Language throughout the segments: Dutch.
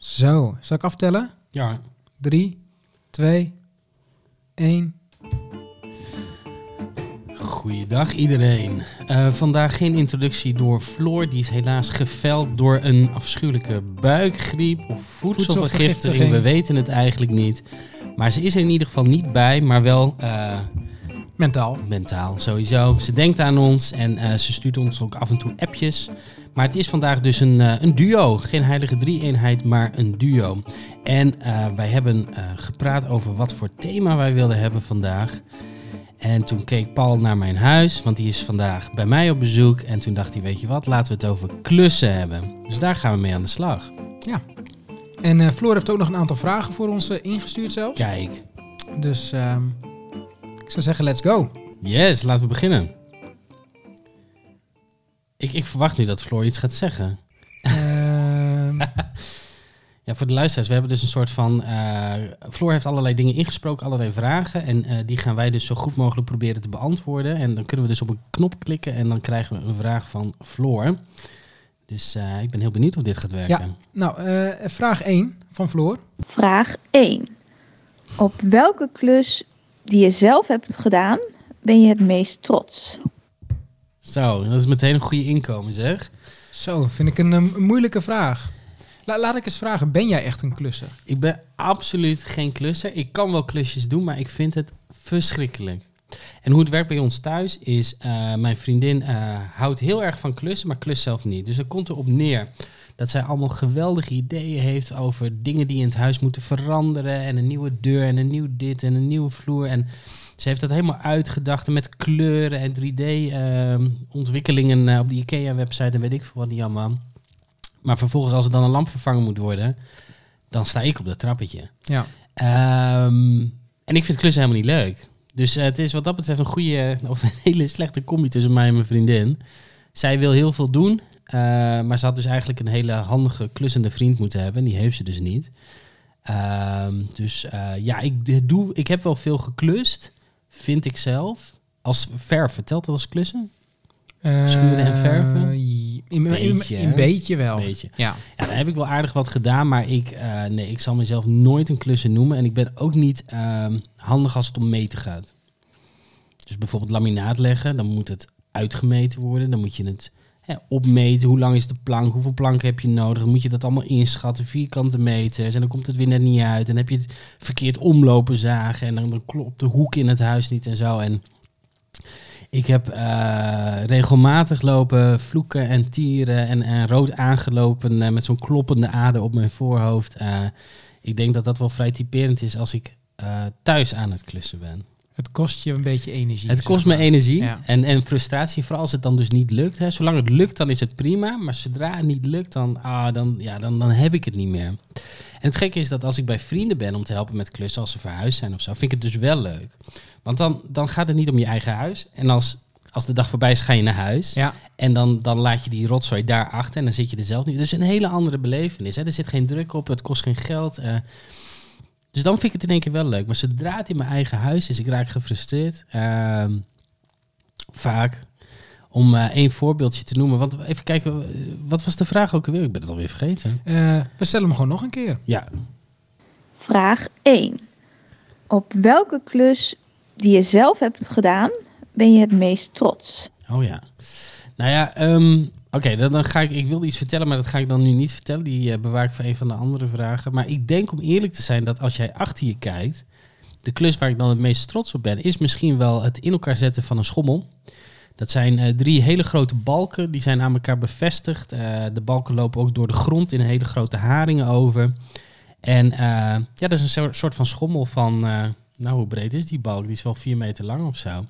Zo, zal ik aftellen? Ja. 3, 2, 1. Goeiedag iedereen. Eh, vandaag geen introductie door Floor. Die is helaas geveld door een afschuwelijke buikgriep of voedselvergiftiging. We weten het eigenlijk niet. Maar ze is er in ieder geval niet bij, maar wel eh, Mentaal. mentaal sowieso. Ze denkt aan ons en eh, ze stuurt ons ook af en toe appjes. Maar het is vandaag dus een, eh, een duo. Geen heilige drie-eenheid, maar een duo. En eh, wij hebben eh, gepraat over wat voor thema wij wilden hebben vandaag. En toen keek Paul naar mijn huis, want die is vandaag bij mij op bezoek. En toen dacht hij, weet je wat, laten we het over klussen hebben. Dus daar gaan we mee aan de slag. En eh Floor heeft ook nog een aantal vragen voor ons ingestuurd zelfs. Kijk. Dus ehm, ik zou zeggen, let's go. Yes, laten we beginnen. Ik, ik verwacht nu dat Floor iets gaat zeggen. Ehm, Ja, voor de luisteraars, we hebben dus een soort van... eh Floor heeft allerlei dingen ingesproken, allerlei vragen. En eh, die gaan wij dus zo goed mogelijk proberen te beantwoorden. En dan kunnen we dus op een knop klikken en dan krijgen we een vraag van Floor. Dus eh, ik ben heel benieuwd of dit gaat werken. nou, eh, vraag 1 van Floor. Vraag 1. Op welke klus die je zelf hebt gedaan, ben je het meest trots? Zo, dat is meteen een goede inkomen zeg. Zo, vind ik een, moeilijke vraag. La- laat ik eens vragen, ben jij echt een klusser? Ik ben absoluut geen klusser. Ik kan wel klusjes doen, maar ik vind het verschrikkelijk. En hoe het werkt bij ons thuis is, eh, mijn vriendin eh, houdt heel erg van klussen, maar klus zelf niet. Dus er komt erop neer dat zij allemaal geweldige ideeën heeft over dingen die in het huis moeten veranderen. En een nieuwe deur en een nieuw dit en een nieuwe vloer. En ze heeft dat helemaal uitgedacht met kleuren en 3D-ontwikkelingen op die IKEA-website en weet ik veel wat die allemaal. Maar vervolgens, als er dan een lamp vervangen moet worden, dan sta ik op dat trappetje. Ja. Ehm, en ik vind klussen helemaal niet leuk. Dus eh, het is wat dat betreft een goede of een hele slechte combi tussen mij en mijn vriendin. Zij wil heel veel doen, eh, maar ze had dus eigenlijk een hele handige klussende vriend moeten hebben. En die heeft ze dus niet. Ehm, dus eh, ja, ik, doe, ik heb wel veel geklust, vind ik zelf. Als verven, telt dat als klussen? Schuren en verven? Eh, in, in, Beetje, in, beetje wel. Beetje. Ja. Ja, daar heb ik wel aardig wat gedaan, maar ik, eh, nee, ik zal mezelf nooit een klusser noemen. En ik ben ook niet ehm, handig als het om meten gaat. Dus bijvoorbeeld laminaat leggen, dan moet het uitgemeten worden. Dan moet je het opmeten. Hoe lang is de plank? Hoeveel planken heb je nodig? Moet je dat allemaal inschatten, vierkante meters. En dan komt het weer net niet uit. En heb je het verkeerd omlopen zagen. En dan, klopt de hoek in het huis niet en zo. En ik heb eh, regelmatig lopen vloeken en tieren en, en rood aangelopen eh, met zo'n kloppende ader op mijn voorhoofd. Eh, ik denk dat dat wel vrij typerend is als ik thuis aan het klussen ben. Het kost je een beetje energie. Het kost me energie Ja. en, en frustratie, vooral als het dan dus niet lukt. Hè. Zolang het lukt, dan is het prima. Maar zodra het niet lukt, dan, ah, dan, ja, dan, dan heb ik het niet meer. En het gekke is dat als ik bij vrienden ben om te helpen met klussen, als ze verhuisd zijn of zo, vind ik het dus wel leuk. Want dan, dan gaat het niet om je eigen huis. En als, als de dag voorbij is, ga je naar huis. Ja. En dan, dan laat je die rotzooi daar achter en dan zit je er zelf niet. Dus een hele andere belevenis. Hè. Er zit geen druk op, het kost geen geld. eh. Dus dan vind ik het in één keer wel leuk. Maar zodra het in mijn eigen huis is, ik raak gefrustreerd. Ehm, vaak. Om eh, één voorbeeldje te noemen. Want even kijken, eh, wat was de vraag ook alweer? Ik ben het alweer vergeten. Eh, we stellen hem gewoon nog een keer. Ja, Vraag 1. Op welke klus die je zelf hebt gedaan, ben je het meest trots? Oh ja. Nou ja, ehm, oké, dan, ga ik. Ik wilde iets vertellen, maar dat ga ik dan nu niet vertellen. Die eh, bewaar ik voor een van de andere vragen. Maar ik denk om eerlijk te zijn dat als jij achter je kijkt, de klus waar ik dan het meest trots op ben, is misschien wel het in elkaar zetten van een schommel. Dat zijn eh, drie hele grote balken, die zijn aan elkaar bevestigd. Eh, de balken lopen ook door de grond in hele grote haringen over. En ja, dat is een soort- van schommel van, nou hoe breed is die balk? Die is wel vier meter lang of zo.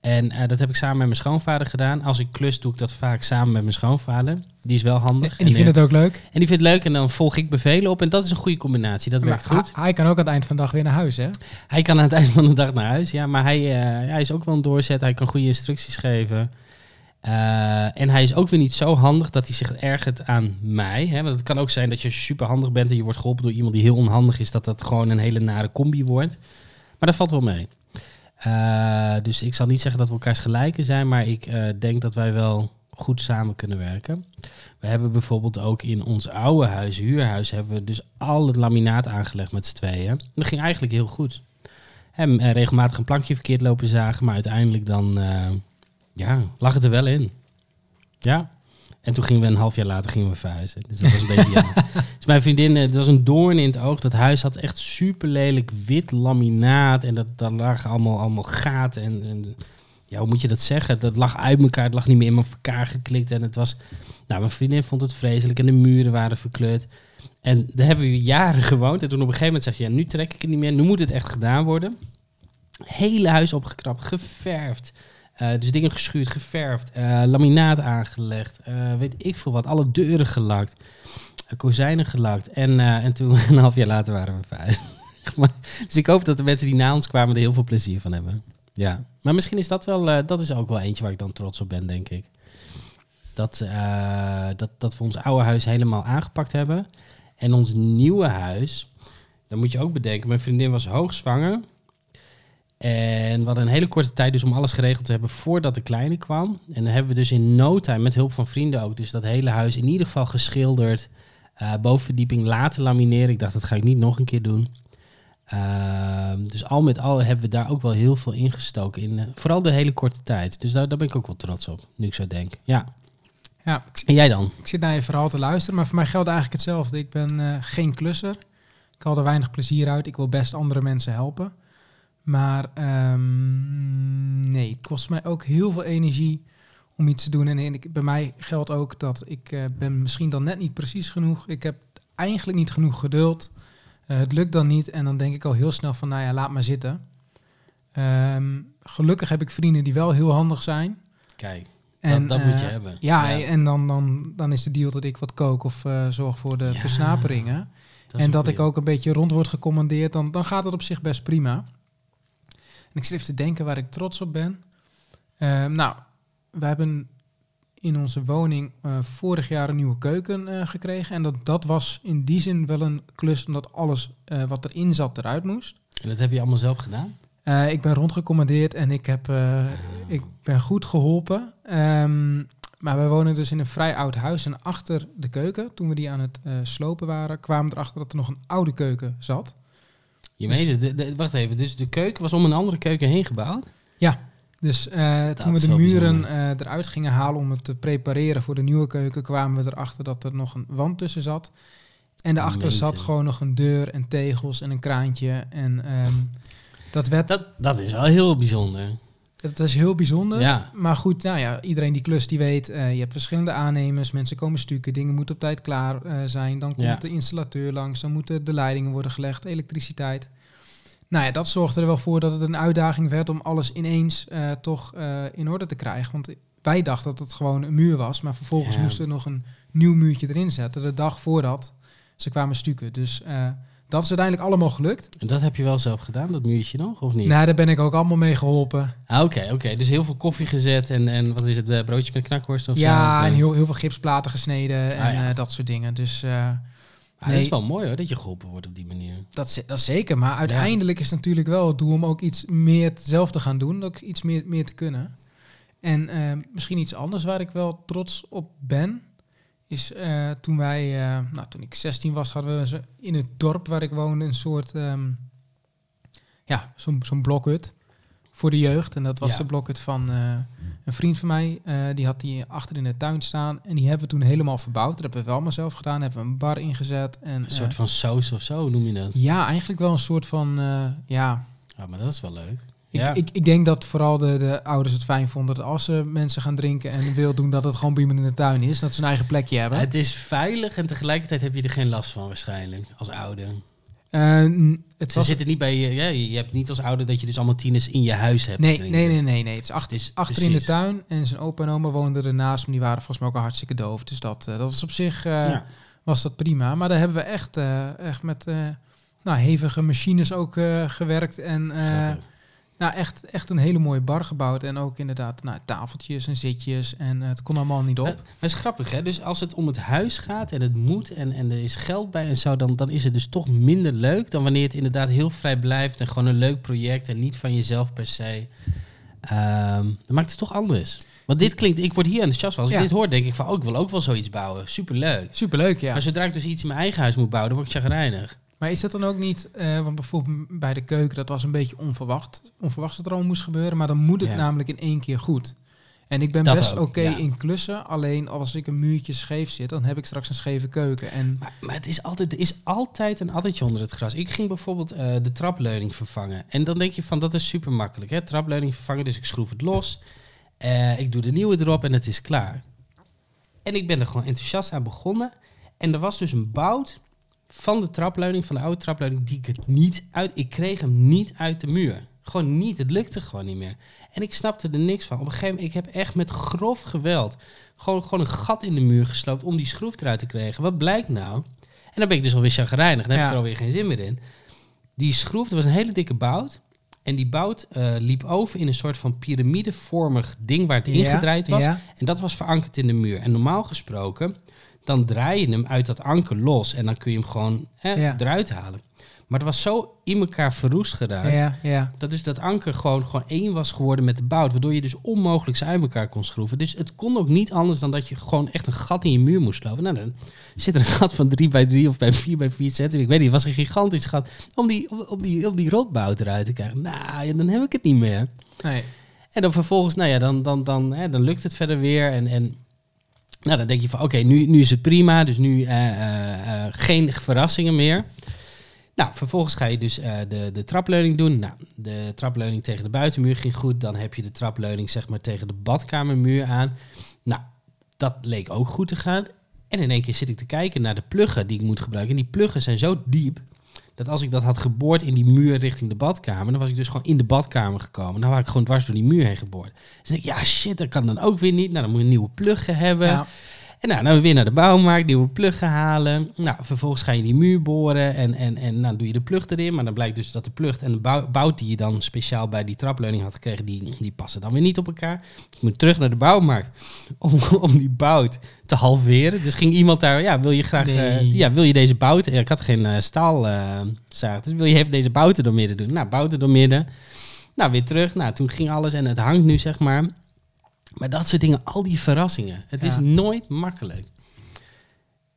En eh, dat heb ik samen met mijn schoonvader gedaan. Als ik klus, doe ik dat vaak samen met mijn schoonvader. Die is wel handig. En die vindt het ook leuk. en die vindt het leuk en dan volg ik bevelen op. En dat is een goede combinatie. Dat werkt goed. Hij, hij kan ook aan het eind van de dag weer naar huis, hè? Hij kan aan het eind van de dag naar huis. Ja, maar hij, eh, hij is ook wel een doorzet. Hij kan goede instructies geven. Eh, en hij is ook weer niet zo handig dat hij zich ergert aan mij. Hè? Want het kan ook zijn dat je super handig bent en je wordt geholpen door iemand die heel onhandig is. Dat dat gewoon een hele nare combi wordt. Maar dat valt wel mee. Eh, dus ik zal niet zeggen dat we elkaars gelijken zijn. Maar ik eh, denk dat wij wel goed samen kunnen werken. We hebben bijvoorbeeld ook in ons oude huis, huurhuis, hebben we dus al het laminaat aangelegd met z'n tweeën. Dat ging eigenlijk heel goed. En eh, regelmatig een plankje verkeerd lopen zagen, maar uiteindelijk dan, ja, lag het er wel in. Ja. En toen gingen we een half jaar later gingen we verhuizen. Dus dat was een beetje jammer. Dus mijn vriendin, eh, het was een doorn in het oog. Dat huis had echt super lelijk wit laminaat. En dat, daar lagen allemaal, allemaal gaten. En, en ja, hoe moet je dat zeggen? Dat lag uit elkaar. Het lag niet meer in elkaar geklikt. En het was... Nou, mijn vriendin vond het vreselijk. En de muren waren verkleurd. En daar hebben we jaren gewoond. En toen op een gegeven moment zeg je... Ja, nu trek ik het niet meer. Nu moet het echt gedaan worden. Hele huis opgekrapt. Geverfd. Uh, dus dingen geschuurd, geverfd, uh, laminaat aangelegd, uh, weet ik veel wat. Alle deuren gelakt, kozijnen gelakt. En, en toen, een half jaar later, waren we verhuisd. dus ik hoop dat de mensen die na ons kwamen er heel veel plezier van hebben. Ja, maar misschien is dat wel, dat is ook wel eentje waar ik dan trots op ben, denk ik. Dat, dat, dat we ons oude huis helemaal aangepakt hebben. En ons nieuwe huis, dan moet je ook bedenken, mijn vriendin was hoogzwanger. En we hadden een hele korte tijd dus om alles geregeld te hebben voordat de kleine kwam. En dan hebben we dus in no time, met hulp van vrienden ook, dus dat hele huis in ieder geval geschilderd. Uh, bovenverdieping laten lamineren. Ik dacht, dat ga ik niet nog een keer doen. Uh, dus al met al hebben we daar ook wel heel veel ingestoken. In, uh, vooral de hele korte tijd. Dus daar, daar ben ik ook wel trots op, nu ik zo denk. Ja. ja en jij dan? Ik zit naar je verhaal te luisteren, maar voor mij geldt eigenlijk hetzelfde. Ik ben geen klusser. Ik haal er weinig plezier uit. Ik wil best andere mensen helpen. Maar um, nee, het kost mij ook heel veel energie om iets te doen. En ik, bij mij geldt ook dat ik uh, ben misschien dan net niet precies genoeg. Ik heb eigenlijk niet genoeg geduld. Uh, het lukt dan niet. En dan denk ik al heel snel van, nou ja, laat maar zitten. Um, gelukkig heb ik vrienden die wel heel handig zijn. Kijk, en, dat, dat uh, moet je hebben. Ja, ja, en dan, dan, dan is de deal dat ik wat kook of zorg voor de ja, versnaperingen. Dat en dat ik ook een beetje rond word gecommandeerd. Dan, dan gaat het op zich best prima. En ik zit even te denken waar ik trots op ben. Uh, nou, we hebben in onze woning uh, vorig jaar een nieuwe keuken uh, gekregen. En dat, dat was in die zin wel een klus, omdat alles uh, wat erin zat eruit moest. En dat heb je allemaal zelf gedaan? ik ben rondgecommandeerd en ik, heb, ik ben goed geholpen. Um, maar we wonen dus in een vrij oud huis. En achter de keuken, toen we die aan het slopen waren, kwamen we erachter dat er nog een oude keuken zat. Je dus, meende, de, de, wacht even, dus de keuken was om een andere keuken heen gebouwd? Ja, dus uh, toen we de muren uh, eruit gingen halen om het te prepareren voor de nieuwe keuken, kwamen we erachter dat er nog een wand tussen zat. En daarachter zat gewoon nog een deur en tegels en een kraantje. En um, dat werd... Dat, dat is wel heel bijzonder. Dat is heel bijzonder. Ja. Maar goed, nou ja, iedereen die klus die weet, uh, je hebt verschillende aannemers, mensen komen stukken, dingen moeten op tijd klaar uh, zijn. Dan komt ja. de installateur langs, dan moeten de leidingen worden gelegd, elektriciteit. Nou ja, dat zorgde er wel voor dat het een uitdaging werd om alles ineens uh, toch in orde te krijgen. Want wij dachten dat het gewoon een muur was, maar vervolgens ja. moesten we nog een nieuw muurtje erin zetten, de dag voordat ze kwamen stukken. Dus dat is uiteindelijk allemaal gelukt. En dat heb je wel zelf gedaan, dat muurtje nog, of niet? Nou, daar ben ik ook allemaal mee geholpen. Ah, oké, oké. Okay. Dus heel veel koffie gezet en, en wat is het, uh, broodje met knakworst of ja, zo? en heel, heel veel gipsplaten gesneden en ah, ja. uh, dat soort dingen. Dus... Uh, ah, nee. Dat is wel mooi hoor, dat je geholpen wordt op die manier. Dat, dat zeker, maar uiteindelijk ja. is natuurlijk wel het doel om ook iets meer zelf te gaan doen. Ook iets meer, meer te kunnen. En misschien iets anders waar ik wel trots op ben is uh, toen wij, uh, nou toen ik 16 was, hadden we in het dorp waar ik woonde een soort, um, ja, zo'n zo'n blokhut voor de jeugd. En dat was ja. de blokhut van uh, een vriend van mij. die had die achter in de tuin staan en die hebben we toen helemaal verbouwd. Dat hebben we wel maar zelf gedaan. Hebben we een bar ingezet. En, een soort van saus of zo noem je dat? Ja, eigenlijk wel een soort van, ja... Ja, maar dat is wel leuk. Ik, ik, ik, denk dat vooral de, de ouders het fijn vonden dat als ze mensen gaan drinken en wil doen, dat het gewoon bij in de tuin is. Dat ze een eigen plekje hebben. Het is veilig en tegelijkertijd heb je er geen last van waarschijnlijk, als ouder. Uh, het ze zitten niet bij je, ja, je hebt niet als ouder dat je dus allemaal tieners in je huis hebt. Nee, nee, nee, nee, nee. Het is achter, is, achter in de tuin en zijn opa en oma woonden ernaast, maar die waren volgens mij ook al hartstikke doof. Dus dat, uh, dat was op zich uh, ja. was dat prima. Maar daar hebben we echt, echt met nou, hevige machines ook gewerkt en... Nou, echt, echt een hele mooie bar gebouwd. En ook inderdaad nou, tafeltjes en zitjes. En uh, het kon allemaal niet op. Maar, het is grappig, hè? Dus als het om het huis gaat en het moet en, en er is geld bij en zo... Dan, dan is het dus toch minder leuk dan wanneer het inderdaad heel vrij blijft... en gewoon een leuk project en niet van jezelf per se. Um, dan maakt het toch anders. Want dit klinkt, ik word hier enthousiast van. Als Ja. ik dit hoor, denk ik van, oh, ik wil ook wel zoiets bouwen. Superleuk. Superleuk, ja. Maar zodra ik dus iets in mijn eigen huis moet bouwen, dan word ik chagrijnig. Maar is dat dan ook niet, eh, want bijvoorbeeld bij de keuken, dat was een beetje onverwacht, onverwachts dat er al moest gebeuren, maar dan moet het Ja. namelijk in één keer goed. En ik ben Dat best oké ja. in klussen, alleen als ik een muurtje scheef zit, dan heb ik straks een scheve keuken. En Maar, maar het is altijd, er is altijd een addertje onder het gras. Ik ging bijvoorbeeld eh, de trapleuning vervangen. En dan denk je van, dat is super makkelijk. Hè? Trapleuning vervangen, dus ik schroef het los. Eh, ik doe de nieuwe erop en het is klaar. En ik ben er gewoon enthousiast aan begonnen. En er was dus een bout van de trapleuning, van de oude trapleuning, die ik het niet uit... Ik kreeg hem niet uit de muur. Gewoon niet, het lukte gewoon niet meer. En ik snapte er niks van. Op een gegeven moment, ik heb echt met grof geweld gewoon, gewoon een gat in de muur gesloopt om die schroef eruit te krijgen. Wat blijkt nou? En dan ben ik dus alweer chagrijnig. Dan heb ik er alweer geen zin meer in. Die schroef, er was een hele dikke bout. En die bout eh, liep over in een soort van piramidevormig ding waar het ingedraaid was. Ja, En dat was verankerd in de muur. En normaal gesproken, dan draai je hem uit dat anker los. En dan kun je hem gewoon hè, Ja. eruit halen. Maar het was zo in elkaar verroest geraakt. ja, ja. Dat dus dat anker gewoon, gewoon één was geworden met de bout. Waardoor je dus onmogelijk ze uit elkaar kon schroeven. Dus het kon ook niet anders dan dat je gewoon echt een gat in je muur moest slopen. Nou, dan zit er een gat van 3 bij 3 of bij 4 bij 4 centimeter. Ik weet niet, het was een gigantisch gat. Om die, om die, om die rotbout eruit te krijgen. Nou, ja, dan heb ik het niet meer. Nee. En dan vervolgens, nou ja, dan, dan, dan, hè, dan lukt het verder weer. En, en nou, dan denk je van, oké, nu, nu is het prima. Dus nu eh, eh, eh, geen verrassingen meer. Nou, vervolgens ga je dus de, de trapleuning doen. Nou, de trapleuning tegen de buitenmuur ging goed. Dan heb je de trapleuning zeg maar tegen de badkamermuur aan. Nou, dat leek ook goed te gaan. En in één keer zit ik te kijken naar de pluggen die ik moet gebruiken. En die pluggen zijn zo diep dat als ik dat had geboord in die muur richting de badkamer, dan was ik dus gewoon in de badkamer gekomen. Dan was ik gewoon dwars door die muur heen geboord. Dus ik, ja shit, dat kan dan ook weer niet. Nou, dan moet je een nieuwe pluggen hebben. Ja. En nou, dan weer naar de bouwmarkt, nieuwe pluggen halen. Nou, vervolgens ga je die muur boren en, en, en nou, doe je de plug erin. Maar dan blijkt dus dat de plug en de bou- bout die je dan speciaal bij die trapleuning had gekregen, die, die passen dan weer niet op elkaar. Ik moet terug naar de bouwmarkt om, om die bout te halveren. Dus ging iemand daar, ja, wil je graag, eh, ja, wil je deze bouten, ja, ik had geen eh, staalzaag, dus wil je even deze bouten door midden doen? Nou, bouten door midden. Nou, weer terug. Nou, toen ging alles en het hangt nu, zeg maar. Maar dat soort dingen, al die verrassingen. Het is nooit makkelijk.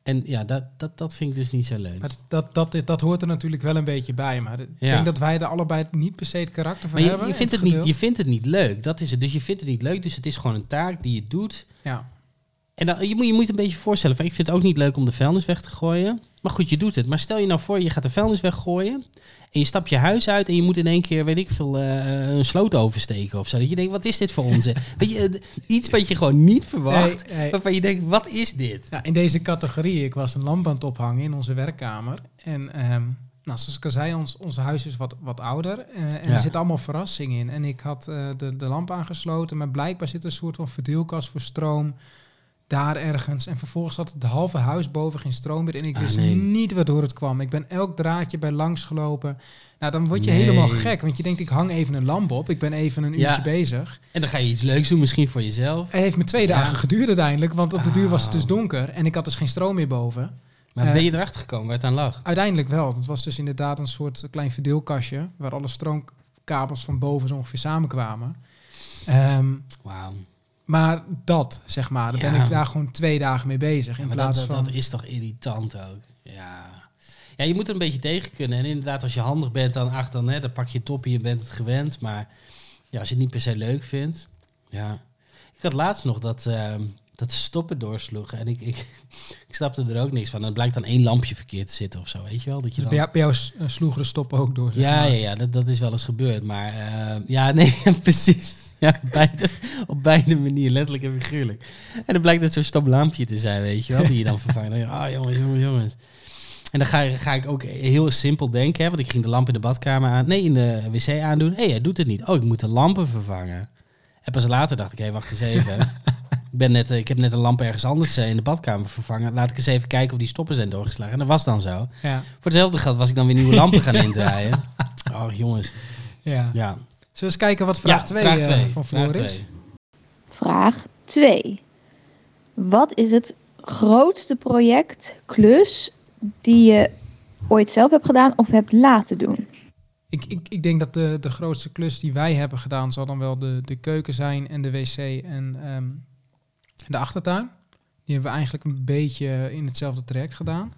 En ja, dat, dat, dat vind ik dus niet zo leuk. Maar dat, dat, dat, dat hoort er natuurlijk wel een beetje bij. Maar ik Ja. denk dat wij er allebei niet per se het karakter van Maar je, hebben. je, vindt het niet, je vindt het niet leuk, dat is het. Dus je vindt het niet leuk, dus het is gewoon een taak die je doet. Ja. En dan, je, moet, je moet een beetje voorstellen, van, ik vind het ook niet leuk om de vuilnis weg te gooien. Maar goed, je doet het. Maar stel je nou voor, je gaat de vuilnis weggooien. En je stapt je huis uit en je moet in één keer, weet ik veel, eh, een sloot oversteken of zo. Dat je denkt, wat is dit voor onze? weet je, eh, iets wat je gewoon niet verwacht. Nee, nee. Waarvan je denkt, wat is dit? Ja, in deze categorie, ik was een lamp aan het ophangen in onze werkkamer. En ehm, nou, zoals ik al zei, ons, ons huis is wat, wat ouder. eh, en Ja. er zitten allemaal verrassingen in. En ik had de, de lamp aangesloten, maar blijkbaar zit er een soort van verdeelkast voor stroom daar ergens. En vervolgens had het halve huis boven geen stroom meer. En ik Ah, wist nee. niet waardoor het kwam. Ik ben elk draadje bij langs gelopen. Nou, dan word je Nee. helemaal gek. Want je denkt, ik hang even een lamp op. Ik ben even een Ja. uurtje bezig. En dan ga je iets leuks doen, misschien voor jezelf. Het heeft me twee Ja. dagen geduurd uiteindelijk. Want op de duur was het dus donker. En ik had dus geen stroom meer boven. Maar Eh, ben je erachter gekomen waar het aan lag? Uiteindelijk wel. Het was dus inderdaad een soort klein verdeelkastje waar alle stroomkabels van boven zo ongeveer samenkwamen. Ehm, Wauw. Maar dat, zeg maar, daar ben ik daar gewoon twee dagen mee bezig. In maar plaats dat, van. dat is toch irritant ook? Ja. Ja, je moet er een beetje tegen kunnen. En inderdaad, als je handig bent, dan, ach, dan, hè, dan pak je het op en je bent het gewend. Maar ja, als je het niet per se leuk vindt. Ja. Ik had laatst nog dat, ehm, dat de stoppen doorsloegen. En ik, ik, ik snapte er ook niks van. Er blijkt dan één lampje verkeerd te zitten of zo, weet je wel? Dat je dus dan... bij jou, bij jou s- eh, sloegen de stoppen ook door. zeg Ja, maar. ja, ja dat, dat is wel eens gebeurd. Maar eh, ja, nee, precies. Ja, beide, op beide manieren, letterlijk en figuurlijk. En dan blijkt het zo'n stop lampje te zijn, weet je wel, die je dan vervangt. Dan je, ah jongens, jongens, jongens. En dan ga, ga ik ook heel simpel denken, hè, want ik ging de lamp in de badkamer aan, nee, in de wc aandoen. Hé, hey, hij doet het niet. Oh, ik moet de lampen vervangen. En pas later dacht ik, hé, wacht eens even. ik, ben net, eh, ik heb net een lamp ergens anders eh, in de badkamer vervangen. Laat ik eens even kijken of die stoppen zijn doorgeslagen. En dat was dan zo. Ja. Voor hetzelfde geld was ik dan weer nieuwe lampen gaan indraaien. Oh, jongens. Ja. Ja. Zullen we eens kijken wat vraag Ja, 2 vraag twee. van Floor is? Vraag 2. Wat is het grootste project, klus, die je ooit zelf hebt gedaan of hebt laten doen? ik, ik, ik denk dat de, de grootste klus die wij hebben gedaan zal dan wel de, de keuken zijn en de wc en ehm, de achtertuin. Die hebben we eigenlijk een beetje in hetzelfde traject gedaan.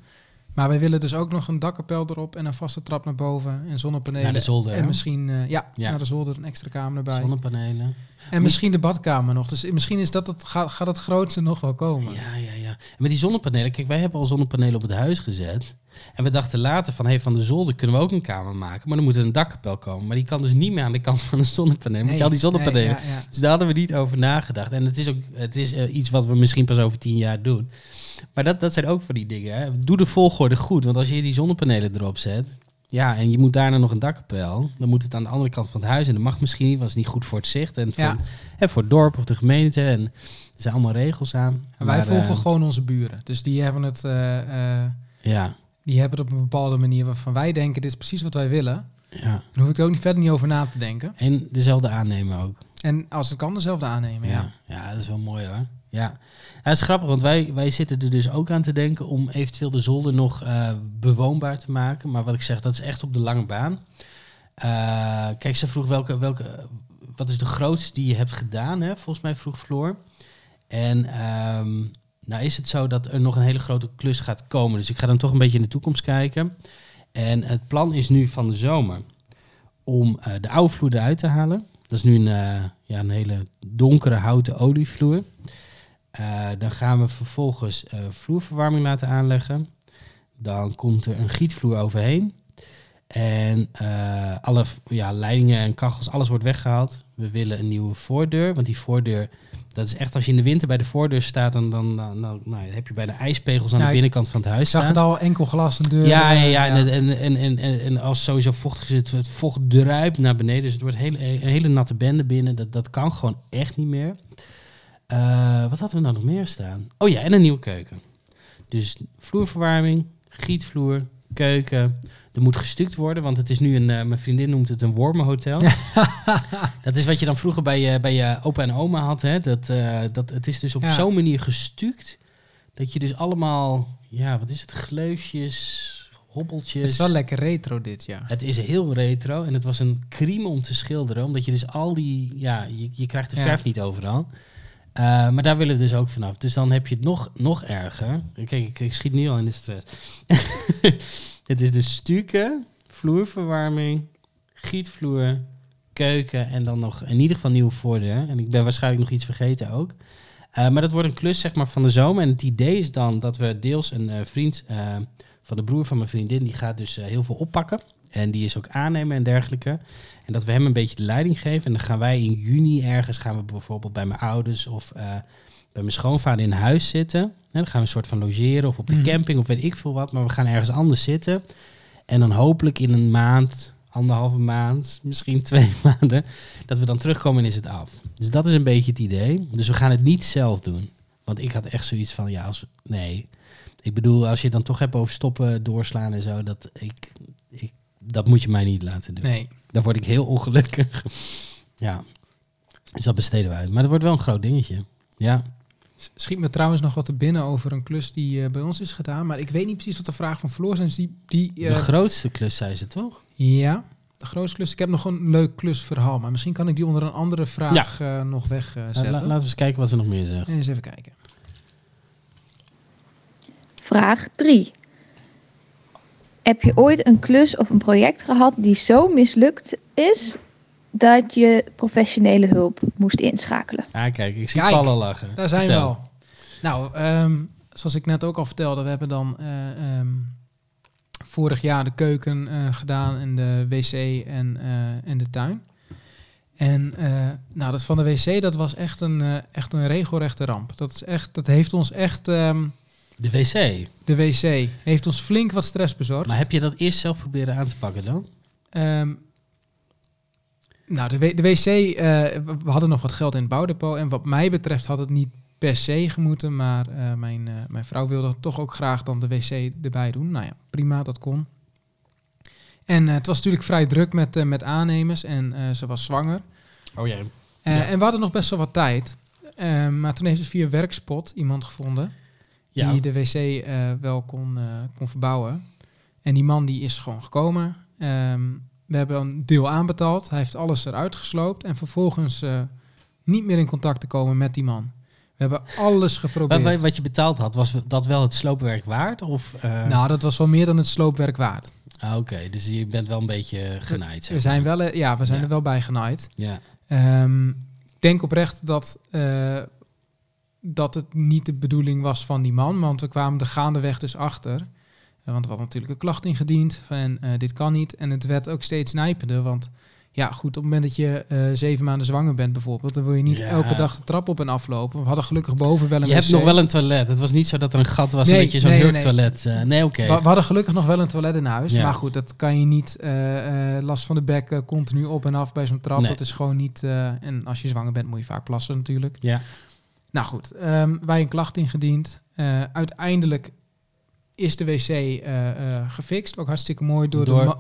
Maar wij willen dus ook nog een dakkapel erop en een vaste trap naar boven en zonnepanelen. Naar de zolder, En hè? misschien, eh, ja, Ja. naar de zolder een extra kamer erbij. Zonnepanelen. En misschien de badkamer nog. Dus misschien is dat het, gaat, gaat het grootste nog wel komen. Ja, ja, ja. En met die zonnepanelen, kijk, wij hebben al zonnepanelen op het huis gezet. En we dachten later van, hey, van de zolder kunnen we ook een kamer maken. Maar dan moet er een dakkapel komen. Maar die kan dus niet meer aan de kant van de zonnepanelen. Je al die zonnepanelen. nee, ja, ja. Dus daar hadden we niet over nagedacht. En het is ook het is, eh, iets wat we misschien pas over tien jaar doen. Maar dat, dat zijn ook van die dingen. Hè. Doe de volgorde goed. Want als je die zonnepanelen erop zet... Ja, en je moet daarna nog een dakkapel. Dan moet het aan de andere kant van het huis. En dat mag misschien niet, want het is niet goed voor het zicht. En voor, Ja. en voor het dorp of de gemeente. En er zijn allemaal regels aan. En wij Maar, volgen eh, gewoon onze buren. Dus die hebben het, eh, eh, Ja, die hebben het op een bepaalde manier waarvan wij denken, dit is precies wat wij willen. ja. Dan hoef ik er ook niet verder niet over na te denken. En dezelfde aannemen ook. En als het kan, dezelfde aannemen, ja. Ja, ja dat is wel mooi hoor. Ja. het is grappig, want wij, wij zitten er dus ook aan te denken om eventueel de zolder nog eh, bewoonbaar te maken. Maar wat ik zeg, dat is echt op de lange baan. Eh, kijk, ze vroeg welke, welke, wat is de grootste die je hebt gedaan, hè? volgens mij vroeg Floor. En ehm, nou is het zo dat er nog een hele grote klus gaat komen. Dus ik ga dan toch een beetje in de toekomst kijken. En het plan is nu van de zomer om eh, de oude vloer eruit te halen. Dat is nu een, ja, een hele donkere houten olievloer. Eh, dan gaan we vervolgens eh, vloerverwarming laten aanleggen. Dan komt er een gietvloer overheen. En eh, alle ja, leidingen en kachels, alles wordt weggehaald. We willen een nieuwe voordeur. Want die voordeur, dat is echt als je in de winter bij de voordeur staat, dan, dan, dan, dan- nou, heb je bij de ijspegels aan de binnenkant van het huis zag het al, enkel glas en deur. Ja, ja, ja. En, en, en, en, als sowieso vochtig is, het, het vocht druipt naar beneden. Dus het wordt hele, een hele natte bende binnen. Dat, dat kan gewoon echt niet meer. Eh, wat hadden we nou nog meer staan? Oh ja, en een nieuwe keuken. Dus vloerverwarming, gietvloer, keuken. Er moet gestuukt worden, want het is nu een... eh, mijn vriendin noemt het een wormenhotel. dat is wat je dan vroeger bij je, bij je opa en oma had. Hè? Dat, eh, dat, het is dus op Ja. zo'n manier gestuukt... dat je dus allemaal... Ja, wat is het? Gleufjes, hobbeltjes... Het is wel lekker retro dit, ja. Het is heel retro en het was een crime om te schilderen, omdat je dus al die, ja, je, je krijgt de Ja. verf niet overal. Eh, maar daar willen we dus ook vanaf. Dus dan heb je het nog, nog erger. Kijk, ik, schiet nu al in de stress. het is dus stukken, vloerverwarming, gietvloer, keuken en dan nog in ieder geval nieuwe voordeur. En ik ben waarschijnlijk nog iets vergeten ook. Eh, maar dat wordt een klus zeg maar, van de zomer. En het idee is dan dat we deels een eh, vriend van de broer van mijn vriendin, die gaat dus heel veel oppakken. En die is ook aannemer en dergelijke. En dat we hem een beetje de leiding geven. En dan gaan wij in juni ergens, gaan we bijvoorbeeld bij mijn ouders of eh, bij mijn schoonvader in huis zitten. En dan gaan we een soort van logeren of op de Mhm. camping of weet ik veel wat. Maar we gaan ergens anders zitten. En dan hopelijk in een maand, anderhalve maand, misschien twee maanden, dat we dan terugkomen en is het af. Dus dat is een beetje het idee. Dus we gaan het niet zelf doen. Want ik had echt zoiets van, ja, als, nee. Ik bedoel, als je het dan toch hebt over stoppen, doorslaan en zo, dat, ik, ik, dat moet je mij niet laten doen. Nee. Dan word ik heel ongelukkig. ja. Dus dat besteden we uit. Maar dat wordt wel een groot dingetje. Ja. Schiet me trouwens nog wat te binnen over een klus die eh, bij ons is gedaan. Maar ik weet niet precies wat de vraag van Floor is. Die, die, De eh, grootste klus, zei ze toch? ja, de grootste klus. Ik heb nog een leuk klusverhaal. Maar misschien kan ik die onder een andere vraag eh, nog wegzetten. La- la- laten we eens kijken wat ze nog meer zeggen. En eens even kijken. Vraag 3. Heb je ooit een klus of een project gehad die zo mislukt is dat je professionele hulp moest inschakelen? Ah, kijk, ik zie Kijk, Paul al lachen. Daar zijn Vertel. we al. Nou, ehm, zoals ik net ook al vertelde, we hebben dan eh, ehm, vorig jaar de keuken eh, gedaan en de wc en, eh, en de tuin. En eh, nou, dat van de wc, dat was echt een, eh, echt een regelrechte ramp. Dat, is echt, dat heeft ons echt, ehm, De wc. de wc, heeft ons flink wat stress bezorgd. Maar heb je dat eerst zelf proberen aan te pakken dan? Ehm, nou, de, w- de wc, eh, we hadden nog wat geld in het bouwdepot. En wat mij betreft had het niet per se gemoeten. Maar eh, mijn, eh, mijn vrouw wilde toch ook graag dan de wc erbij doen. Nou ja, prima, dat kon. En eh, het was natuurlijk vrij druk met, eh, met aannemers. En eh, ze was zwanger. Oh ja. Eh, Ja. En we hadden nog best wel wat tijd. Eh, maar toen heeft ze via Werkspot iemand gevonden Ja. die de wc eh, wel kon, eh, kon verbouwen. En die man die is gewoon gekomen. Ehm, we hebben een deel aanbetaald. Hij heeft alles eruit gesloopt. En vervolgens eh, niet meer in contact te komen met die man. We hebben alles geprobeerd. wat- wat je betaald had, was dat wel het sloopwerk waard? Of, Nou, dat was wel meer dan het sloopwerk waard. ah, Oké, dus je bent wel een beetje genaaid. We zijn, wel, ja, we zijn Ja. er wel bij genaaid. Ja. Ehm, ik denk oprecht dat, dat het niet de bedoeling was van die man. Want we kwamen er gaandeweg dus achter. Eh, want we hadden natuurlijk een klacht ingediend. En eh, dit kan niet. En het werd ook steeds nijpender. Want ja, goed, op het moment dat je eh, zeven maanden zwanger bent bijvoorbeeld... dan wil je niet Ja. elke dag de trap op en aflopen. We hadden gelukkig boven wel een Je hebt nog wel een toilet. Het was niet zo dat er een gat was Nee, en dat je zo'n nee, nee, hurktoilet... eh, nee, oké. We, we hadden gelukkig nog wel een toilet in huis. Ja. Maar goed, dat kan je niet last van de bek continu op en af bij zo'n trap. Nee. Dat is gewoon niet... en als je zwanger bent moet je vaak plassen natuurlijk. Ja. Nou goed, ehm, wij een klacht ingediend. Eh, uiteindelijk is de wc eh, eh, gefixt. Ook hartstikke mooi door, Door- De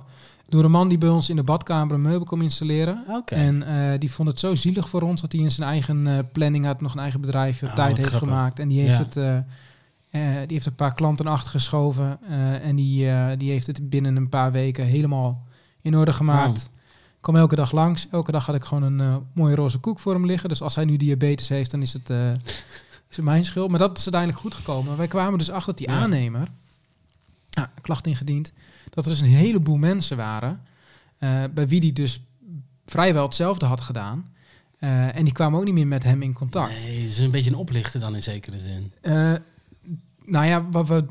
door een man die bij ons in de badkamer een meubel kon installeren. Oké. En die vond het zo zielig voor ons dat hij in zijn eigen planning had nog een eigen bedrijf op Oh, tijd heeft grappig. gemaakt. En die heeft, Ja. het, die heeft een paar klanten achtergeschoven. en die, die heeft het binnen een paar weken helemaal in orde gemaakt. Kom elke dag langs. Elke dag had ik gewoon een eh, mooie roze koek voor hem liggen. Dus als hij nu diabetes heeft, dan is het, eh, is het mijn schuld. Maar dat is uiteindelijk goed gekomen. Maar wij kwamen dus achter dat die Ja. aannemer, een klacht ingediend, dat er dus een heleboel mensen waren eh, bij wie die dus vrijwel hetzelfde had gedaan. En die kwamen ook niet meer met hem in contact. Nee, het is een beetje een oplichter dan in zekere zin. Nou ja, wat we,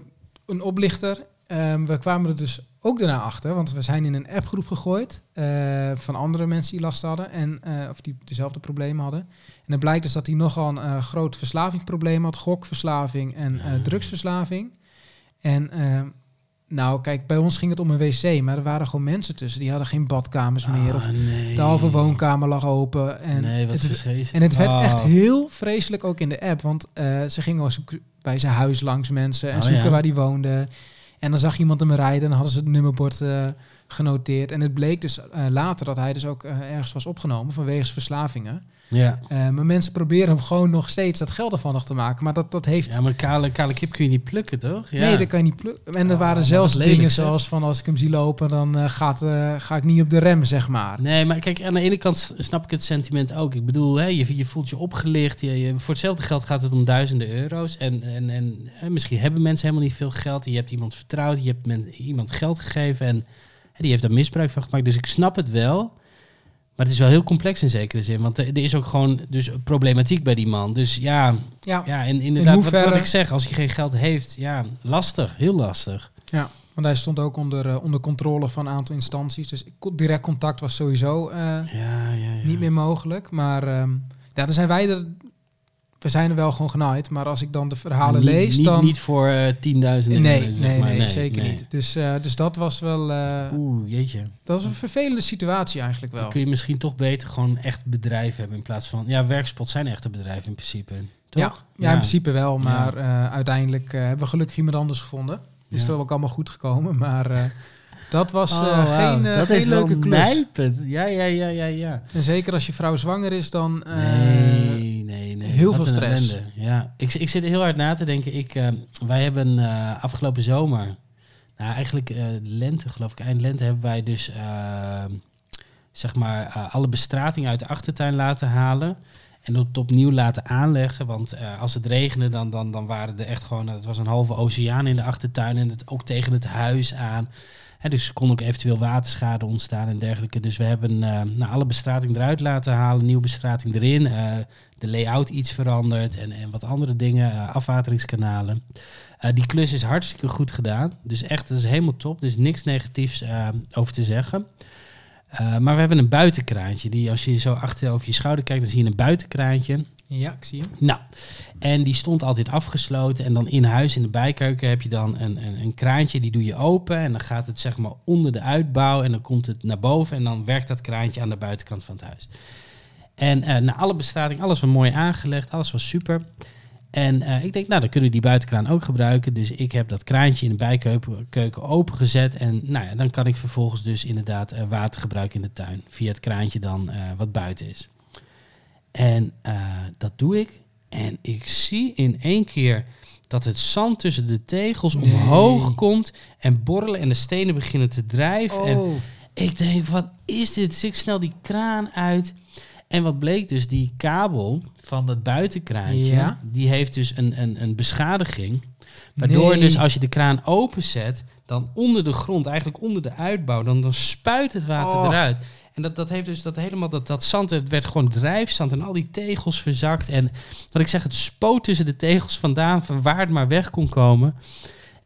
een oplichter. Ehm, we kwamen er dus ook daarna achter, want we zijn in een appgroep gegooid eh, van andere mensen die last hadden en eh, of die dezelfde problemen hadden. En het blijkt dus dat hij nogal een eh, groot verslavingsprobleem had, gokverslaving en Ah. drugsverslaving. En ehm, nou, kijk, bij ons ging het om een wc, maar er waren gewoon mensen tussen die hadden geen badkamers meer of Ah, nee. de halve woonkamer lag open. En nee, wat het, en het werd Oh. echt heel vreselijk ook in de app. Want ze gingen bij zijn huis langs mensen en Oh, zoeken ja. waar die woonde. En dan zag iemand hem rijden en dan hadden ze het nummerbord eh, genoteerd. En het bleek dus eh, later dat hij dus ook eh, ergens was opgenomen vanwege verslavingen. Ja. Eh, maar mensen proberen hem gewoon nog steeds dat geld ervan nog te maken. Maar dat, dat heeft... ja, maar kale, kale kip kun je niet plukken, toch? Ja. Nee, dat kan je niet plukken. En er Oh, waren zelfs lelijk, dingen zoals van als ik hem zie lopen, dan eh, gaat, eh, ga ik niet op de rem, zeg maar. Nee, maar kijk, aan de ene kant snap ik het sentiment ook. Ik bedoel, hè, je, je voelt je opgelicht. Je, je- voor hetzelfde geld gaat het om duizenden euro's. En, en, en hè, misschien hebben mensen helemaal niet veel geld. Je hebt iemand vertrouwd, je hebt men, iemand geld gegeven. En hè, die heeft daar misbruik van gemaakt. Dus ik snap het wel. Maar het is wel heel complex in zekere zin. Want er, is ook gewoon dus problematiek bij die man. Dus ja, Ja, ja en inderdaad, wat, hoeverre- wat ik zeg, als je geen geld heeft, ja, lastig, heel lastig. Ja, want hij stond ook onder, eh, onder controle van een aantal instanties. Dus direct contact was sowieso eh, Ja, ja, ja. niet meer mogelijk. Maar ehm, ja, dan zijn wij er... We zijn er wel gewoon genaaid. Maar als ik dan de verhalen niet, lees, niet, dan... Niet voor eh, tienduizenden nee, nee, zeg maar. nee, zeker nee. niet. Dus, eh, dus dat was wel... eh, Oeh, jeetje. dat was een vervelende situatie eigenlijk wel. Dan kun je misschien toch beter gewoon echt bedrijven hebben in plaats van... Ja, werkspot zijn echte bedrijven in principe, toch? Ja, ja, in principe wel. Maar uiteindelijk hebben we gelukkig iemand anders gevonden. Is het ook allemaal goed gekomen. Maar dat was Oh, geen, dat geen is leuke klus. nijpend. Ja, ja, ja, ja, ja. En zeker als je vrouw zwanger is, dan... nee. Heel Wat veel stress. Ja, ik, ik zit heel hard na te denken. Ik, eh, wij hebben eh, afgelopen zomer... Nou, eigenlijk eh, lente, geloof ik. Eind lente hebben wij dus... zeg maar alle bestrating uit de achtertuin laten halen. En het opnieuw laten aanleggen. Want als het regende, dan, dan, dan waren er echt gewoon... Het was een halve oceaan in de achtertuin. En het ook tegen het huis aan. Dus er kon ook eventueel waterschade ontstaan en dergelijke. Dus we hebben eh, nou, alle bestrating eruit laten halen. Nieuwe bestrating erin. eh, de layout iets veranderd. En, en wat andere dingen. eh, afwateringskanalen. Die klus is hartstikke goed gedaan. Dus echt, het is helemaal top. Dus niks negatiefs over te zeggen. Maar we hebben een buitenkraantje. Die als je zo achter over je schouder kijkt, dan zie je een buitenkraantje. Ja, ik zie hem. Nou, en die stond altijd afgesloten. En dan in huis, in de bijkeuken, heb je dan een, een, een kraantje. Die doe je open. En dan gaat het zeg maar onder de uitbouw. En dan komt het naar boven. En dan werkt dat kraantje aan de buitenkant van het huis. En eh na alle bestrating, alles was mooi aangelegd. Alles was super. En eh, ik denk, nou, dan kunnen we die buitenkraan ook gebruiken. Dus ik heb dat kraantje in de bijkeuken keuken opengezet. En nou ja, dan kan ik vervolgens dus inderdaad eh, water gebruiken in de tuin. Via het kraantje dan wat buiten is. En eh, dat doe ik. En ik zie in één keer dat het zand tussen de tegels Nee. omhoog komt en borrelen en de stenen beginnen te drijven. En, Oh, Ik denk, wat is dit? Dus ik snel die kraan uit. En wat bleek dus, die kabel van dat buitenkraantje, Ja. die heeft dus een, een, een beschadiging. Waardoor Nee. dus als je de kraan openzet, dan onder de grond, eigenlijk onder de uitbouw, dan, dan spuit het water Oh. eruit. En dat, dat heeft dus dat helemaal, dat, dat zand, het werd gewoon drijfzand en al die tegels verzakt. En wat ik zeg, het spoot tussen de tegels vandaan, van waar het maar weg kon komen.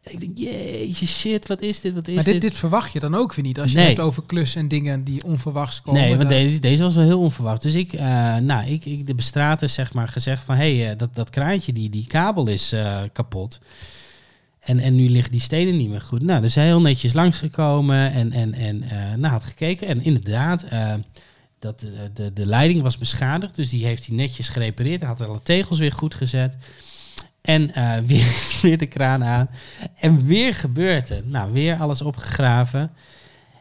En ik denk, jeetje shit, wat is dit, wat is Maar dit? dit, dit verwacht je dan ook weer niet. Als je Nee. het hebt over klussen en dingen die onverwachts komen. Nee, want deze, deze was wel heel onverwacht. Dus ik, eh, nou, ik, ik de bestrater zeg maar gezegd van... hé, hey, eh, dat, dat kraantje, die, die kabel is eh, kapot. En, en nu liggen die stenen niet meer goed. Nou, dus heel netjes langsgekomen en, en, en eh nou, had gekeken. En inderdaad, eh, dat de, de, de leiding was beschadigd. Dus die heeft hij netjes gerepareerd. Hij had alle tegels weer goed gezet. En eh, weer, weer de kraan aan. En weer gebeurt het. Nou, weer alles opgegraven.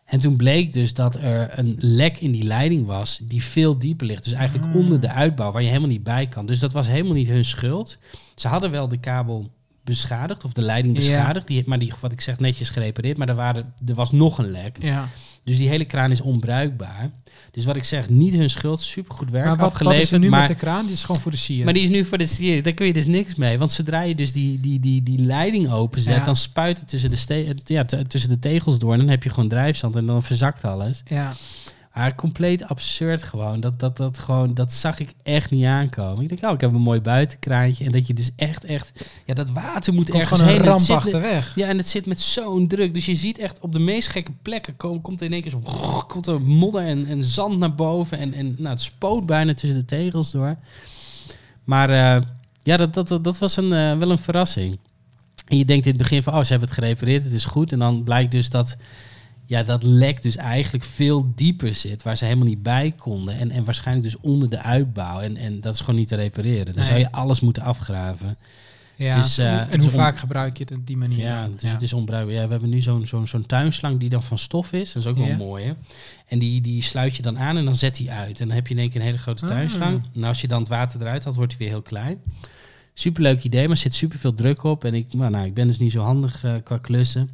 En toen bleek dus dat er een lek in die leiding was die veel dieper ligt. Dus eigenlijk Ah. onder de uitbouw, waar je helemaal niet bij kan. Dus dat was helemaal niet hun schuld. Ze hadden wel de kabel beschadigd, of de leiding Ja. beschadigd. Die, maar die, wat ik zeg, netjes gerepareerd. Maar er, waren, er was nog een lek. Ja. Dus die hele kraan is onbruikbaar. Dus wat ik zeg, niet hun schuld. Supergoed werk Maar wat, wat is er nu maar, met de kraan? Die is gewoon voor de sier. maar die is nu voor de serie. Daar kun je dus niks mee. Want zodra je dus die, die, die, die leiding openzet, Ja. dan spuit het tussen de, ja, tussen de tegels door. En dan heb je gewoon drijfzand en dan verzakt alles. Ja. Maar compleet absurd gewoon. Dat, dat, dat, gewoon. dat zag ik echt niet aankomen. Ik denk, oh, ik heb een mooi buitenkraantje. En dat je dus echt, echt... Ja, dat water moet Komt ergens gewoon heen. een ramp achterweg. ja, en het zit met zo'n druk. Dus je ziet echt op de meest gekke plekken kom, komt er in één keer zo... Komt er modder en, en zand naar boven. En, en nou, het spoot bijna tussen de tegels door. Maar eh, ja, dat, dat, dat, dat was een, eh, wel een verrassing. En je denkt in het begin van, oh, ze hebben het gerepareerd, het is goed. En dan blijkt dus dat ja, dat lek dus eigenlijk veel dieper zit, waar ze helemaal niet bij konden. En, en waarschijnlijk dus onder de uitbouw. En, en dat is gewoon niet te repareren. Dan Nee. zou je alles moeten afgraven. Ja. Dus, eh, en hoe vaak gebruik je het op die manier? Ja, dus het is onbruikbaar. Ja, we hebben nu zo'n zo'n zo'n tuinslang die dan van stof is. Dat is ook Ja. wel mooi, hè? En die, die sluit je dan aan en dan zet hij uit. En dan heb je in één keer een hele grote Ah. tuinslang. En als je dan het water eruit haalt, wordt hij weer heel klein. Superleuk idee, maar er zit superveel druk op. En ik, nou, nou, ik ben dus niet zo handig eh, qua klussen.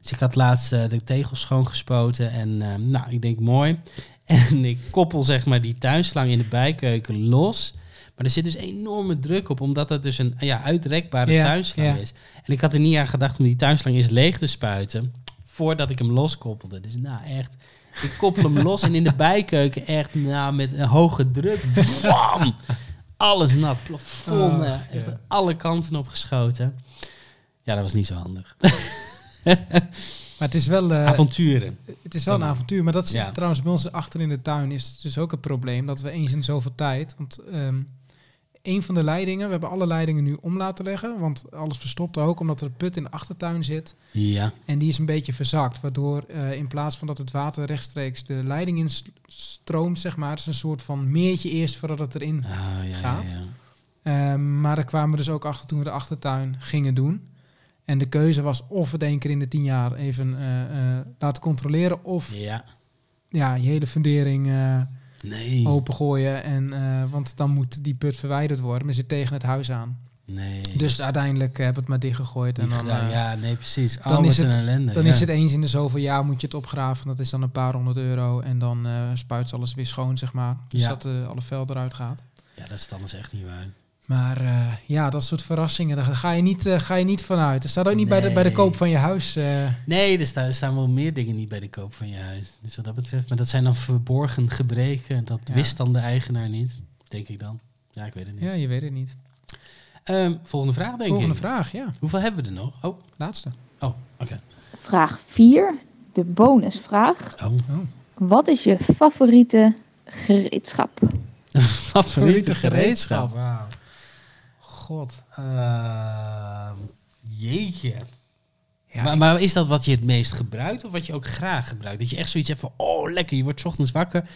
Dus ik had laatst eh, de tegels schoongespoten. En eh, nou, ik denk mooi. En ik koppel zeg maar die tuinslang in de bijkeuken los. Maar er zit dus enorme druk op, omdat het dus een ja, uitrekbare Ja, tuinslang ja. is. En ik had er niet aan gedacht om die tuinslang eens leeg te spuiten. Voordat ik hem loskoppelde. Dus nou echt, ik koppel hem los en in de bijkeuken echt nou, met een hoge druk. Bam! Alles nat, plafond, Oh, echt alle kanten opgeschoten. Ja, dat was niet zo handig. Maar het is wel, eh, Avonturen. het is wel een avontuur. Maar dat is Ja. trouwens bij ons achter in de tuin is het dus ook een probleem. Dat we eens in zoveel tijd... Want ehm, een van de leidingen... We hebben alle leidingen nu om laten leggen. Want alles verstopt ook omdat er een put in de achtertuin zit. Ja. En die is een beetje verzakt. Waardoor eh, in plaats van dat het water rechtstreeks de leiding in s- stroomt, zeg maar. Het is een soort van meertje eerst voordat het erin Ah, ja, Gaat. Ja, ja. Ehm, maar daar kwamen we dus ook achter toen we de achtertuin gingen doen. En de keuze was of het één keer in de tien jaar even eh, eh, laten controleren. Of ja. ja, je hele fundering Nee. opengooien. En, eh, want dan moet die put verwijderd worden. Maar zit tegen het huis aan. Nee. Dus uiteindelijk we het maar dichtgegooid. En dan, eh, ja, nee, precies. dan is het- een ellende. dan ja. is het eens in de zoveel jaar moet je het opgraven. Dat is dan een paar honderd euro. En dan eh spuit alles weer schoon, zeg maar. Dus Ja. dat alle vel eruit gaat. Ja, dat is anders echt niet waar. Maar eh, ja, dat soort verrassingen, daar ga je niet, eh, ga je niet vanuit. Er staat ook niet bij, de, bij de koop van je huis. eh, Nee, er staan, er staan wel meer dingen niet bij de koop van je huis. Dus wat dat betreft. Maar dat zijn dan verborgen gebreken. Dat Ja. wist dan de eigenaar niet. Denk ik dan. Ja, ik weet het niet. ja, je weet het niet. Ehm, volgende vraag, denk Volgende ik. vraag, ja. Hoeveel hebben we er nog? Oh, Laatste. oh oké. Vraag 4, de bonusvraag. Oh. Wat is je favoriete gereedschap? Favoriete gereedschap? gereedschap? God. Ehm, jeetje. Ja, maar, maar is dat wat je het meest gebruikt of wat je ook graag gebruikt? Dat je echt zoiets hebt van, oh lekker, je wordt 's ochtends wakker.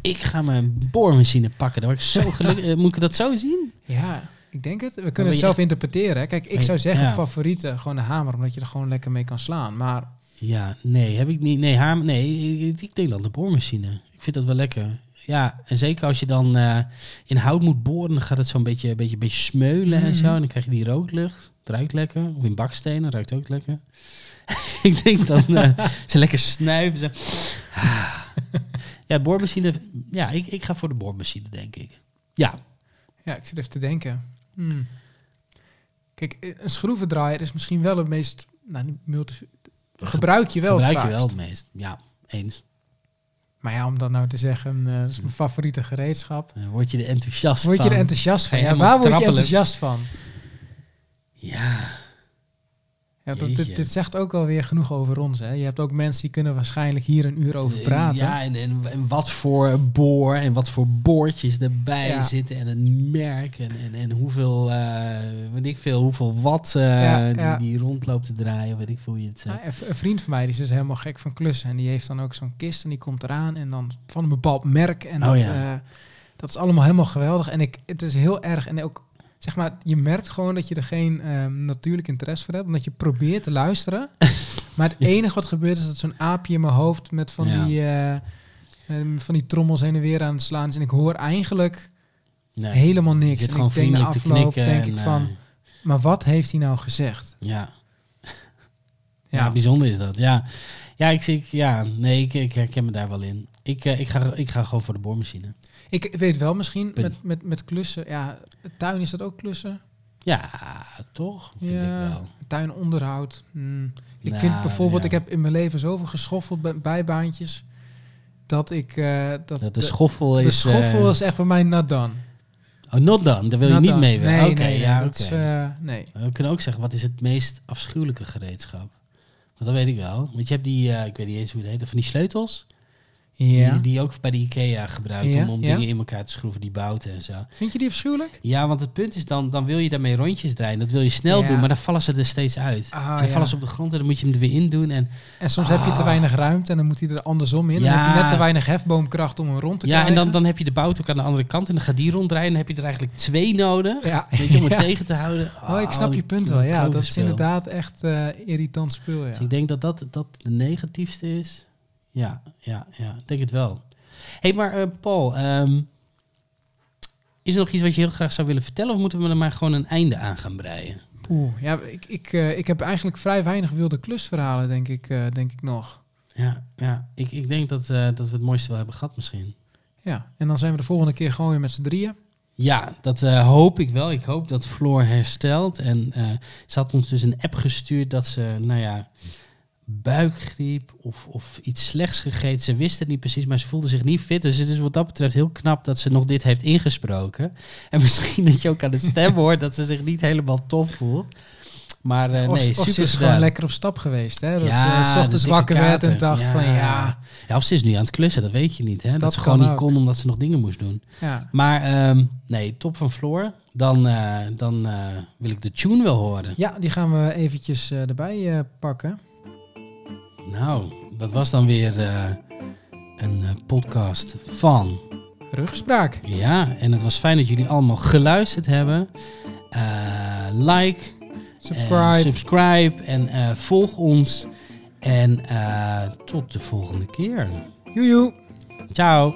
Ik ga mijn boormachine pakken. Dan word ik zo gelukkig. Eh, Moet ik dat zo zien? ja, ik denk het. We kunnen het je zelf echt- interpreteren. Kijk, ik zou zeggen ja. favoriete, gewoon de hamer, omdat je er gewoon lekker mee kan slaan. Maar Ja, nee, heb ik niet. Nee, haar, nee ik, ik denk dan de boormachine. Ik vind dat wel lekker. Ja, en zeker als je dan eh, in hout moet boren, dan gaat het zo'n beetje, beetje, beetje smeulen en Mhm. zo. En dan krijg je die rooklucht. Het ruikt lekker. Of in bakstenen, ruikt ook lekker. ik denk dan, eh, ze lekker snuiven. Zo. Ja, boormachine. Ja, ik, ik ga voor de boormachine, denk ik. Ja, Ja, ik zit even te denken. Hmm. Kijk, eh, een schroevendraaier is misschien wel het meest... Nou, multi- gebruik je wel gebruik het je wel het meest. Ja, eens. Maar ja, om dat nou te zeggen, eh, dat is mijn favoriete gereedschap. Word je er enthousiast Word je van. er enthousiast van? Ja, waar word je enthousiast van? Ja, Ja, dat, dit, dit zegt ook wel weer genoeg over ons. Hè? Je hebt ook mensen die kunnen waarschijnlijk hier een uur over praten. Ja, en, en, en wat voor boor en wat voor boordjes erbij Ja. zitten en een merk en, en, en hoeveel, eh, weet ik veel, hoeveel watt eh, Ja, die, ja. die rondloopt te draaien, weet ik veel hoe je het zegt. Nou, een, vriend van mij die is dus helemaal gek van klussen. En die heeft dan ook zo'n kist en die komt eraan. En dan van een bepaald merk. En Oh dat, ja. eh, dat is allemaal helemaal geweldig. En ik, het is heel erg. En ook, zeg maar, je merkt gewoon dat je er geen ehm, natuurlijk interesse voor hebt. Omdat je probeert te luisteren. maar het enige wat gebeurt is dat zo'n aapje in mijn hoofd met van, Ja. die, eh, ehm, van die trommels heen en weer aan het slaan is. En ik hoor eigenlijk Nee, helemaal je niks. En gewoon ik denk te afloop, denk en, ik van, eh, maar wat heeft hij nou gezegd? ja. Ja. Ja, bijzonder is dat. Ja, ja, ik, ik, ja nee, ik, ik herken me daar wel in. Ik, eh, ik, ga, ik ga gewoon voor de boormachine. Ik weet wel misschien met, met, met klussen. Ja, tuin is dat ook klussen. Ja, toch? Vind ik ja, wel. tuinonderhoud. Hmm. Ik Nou, vind bijvoorbeeld, ja. ik heb in mijn leven zoveel geschoffeld bij bijbaantjes. Dat ik... eh, dat Dat de schoffel de is... schoffel eh, is echt bij mij not done. Oh, not done. Daar wil je niet done. mee werken. Nee, Oké, nee, nee, ja, oké. is, eh, nee. We kunnen ook zeggen, wat is het meest afschuwelijke gereedschap? Want dat weet ik wel. Want je hebt die, eh, ik weet niet eens hoe het heet, van die sleutels. Ja. Die, die je ook bij de IKEA gebruikt Ja, om, om ja. dingen in elkaar te schroeven, die bouten en zo. Vind je die afschuwelijk? Ja, want het punt is dan, dan wil je daarmee rondjes draaien. Dat wil je snel Ja. doen, maar dan vallen ze er steeds uit. Ah, dan ja. vallen ze op de grond en dan moet je hem er weer in doen. En, En soms heb je te Ah. weinig ruimte en dan moet hij er andersom in. Dan Ja. heb je net te weinig hefboomkracht om hem rond te ja, krijgen. en dan, dan heb je de bout ook aan de andere kant en dan gaat die ronddraaien. En dan heb je er eigenlijk twee nodig. Ja. Weet je, om het Ja. tegen te houden. Oh, ik snap je die- punt wel. Ja, dat is speel. inderdaad echt eh, irritant spul. Ja. Dus ik denk dat dat, dat de negatiefste is. Ja, ja, ja. Denk het wel. hey, maar eh, Paul, ehm, is er nog iets wat je heel graag zou willen vertellen? Of moeten we er maar gewoon een einde aan gaan breien? Oeh, ja, ik, ik, eh, ik heb eigenlijk vrij weinig wilde klusverhalen, denk ik, eh, denk ik nog. Ja, ja. Ik, ik denk dat, dat we het mooiste wel hebben gehad misschien. Ja, en dan zijn we de volgende keer gewoon weer met z'n drieën. Ja, dat hoop ik wel. Ik hoop dat Floor herstelt. En ze had ons dus een app gestuurd dat ze, nou ja, buikgriep of, of iets slechts gegeten. Ze wist het niet precies, maar ze voelde zich niet fit. Dus het is wat dat betreft heel knap dat ze nog dit heeft ingesproken. En misschien dat je ook aan de stem hoort dat ze zich niet helemaal top voelt. Maar eh, of, nee, of super ze is gedaan. gewoon lekker op stap geweest. Hè? Dat Ja, ze ochtends wakker werd en dacht van ja, Ja, of ze is nu aan het klussen, dat weet je niet. Hè? Dat, Dat ze gewoon niet kon omdat ze nog dingen moest doen. ja. Maar ehm, nee, top van Floor. Dan, eh, dan eh, wil ik de tune wel horen. ja, die gaan we eventjes eh, erbij eh, pakken. Nou, dat was dan weer eh, een eh, podcast van. Ruggespraak. Ja, en het was fijn dat jullie allemaal geluisterd hebben. Eh, like, Subscribe. en subscribe en volg ons. En tot de volgende keer. Joejoe. Ciao.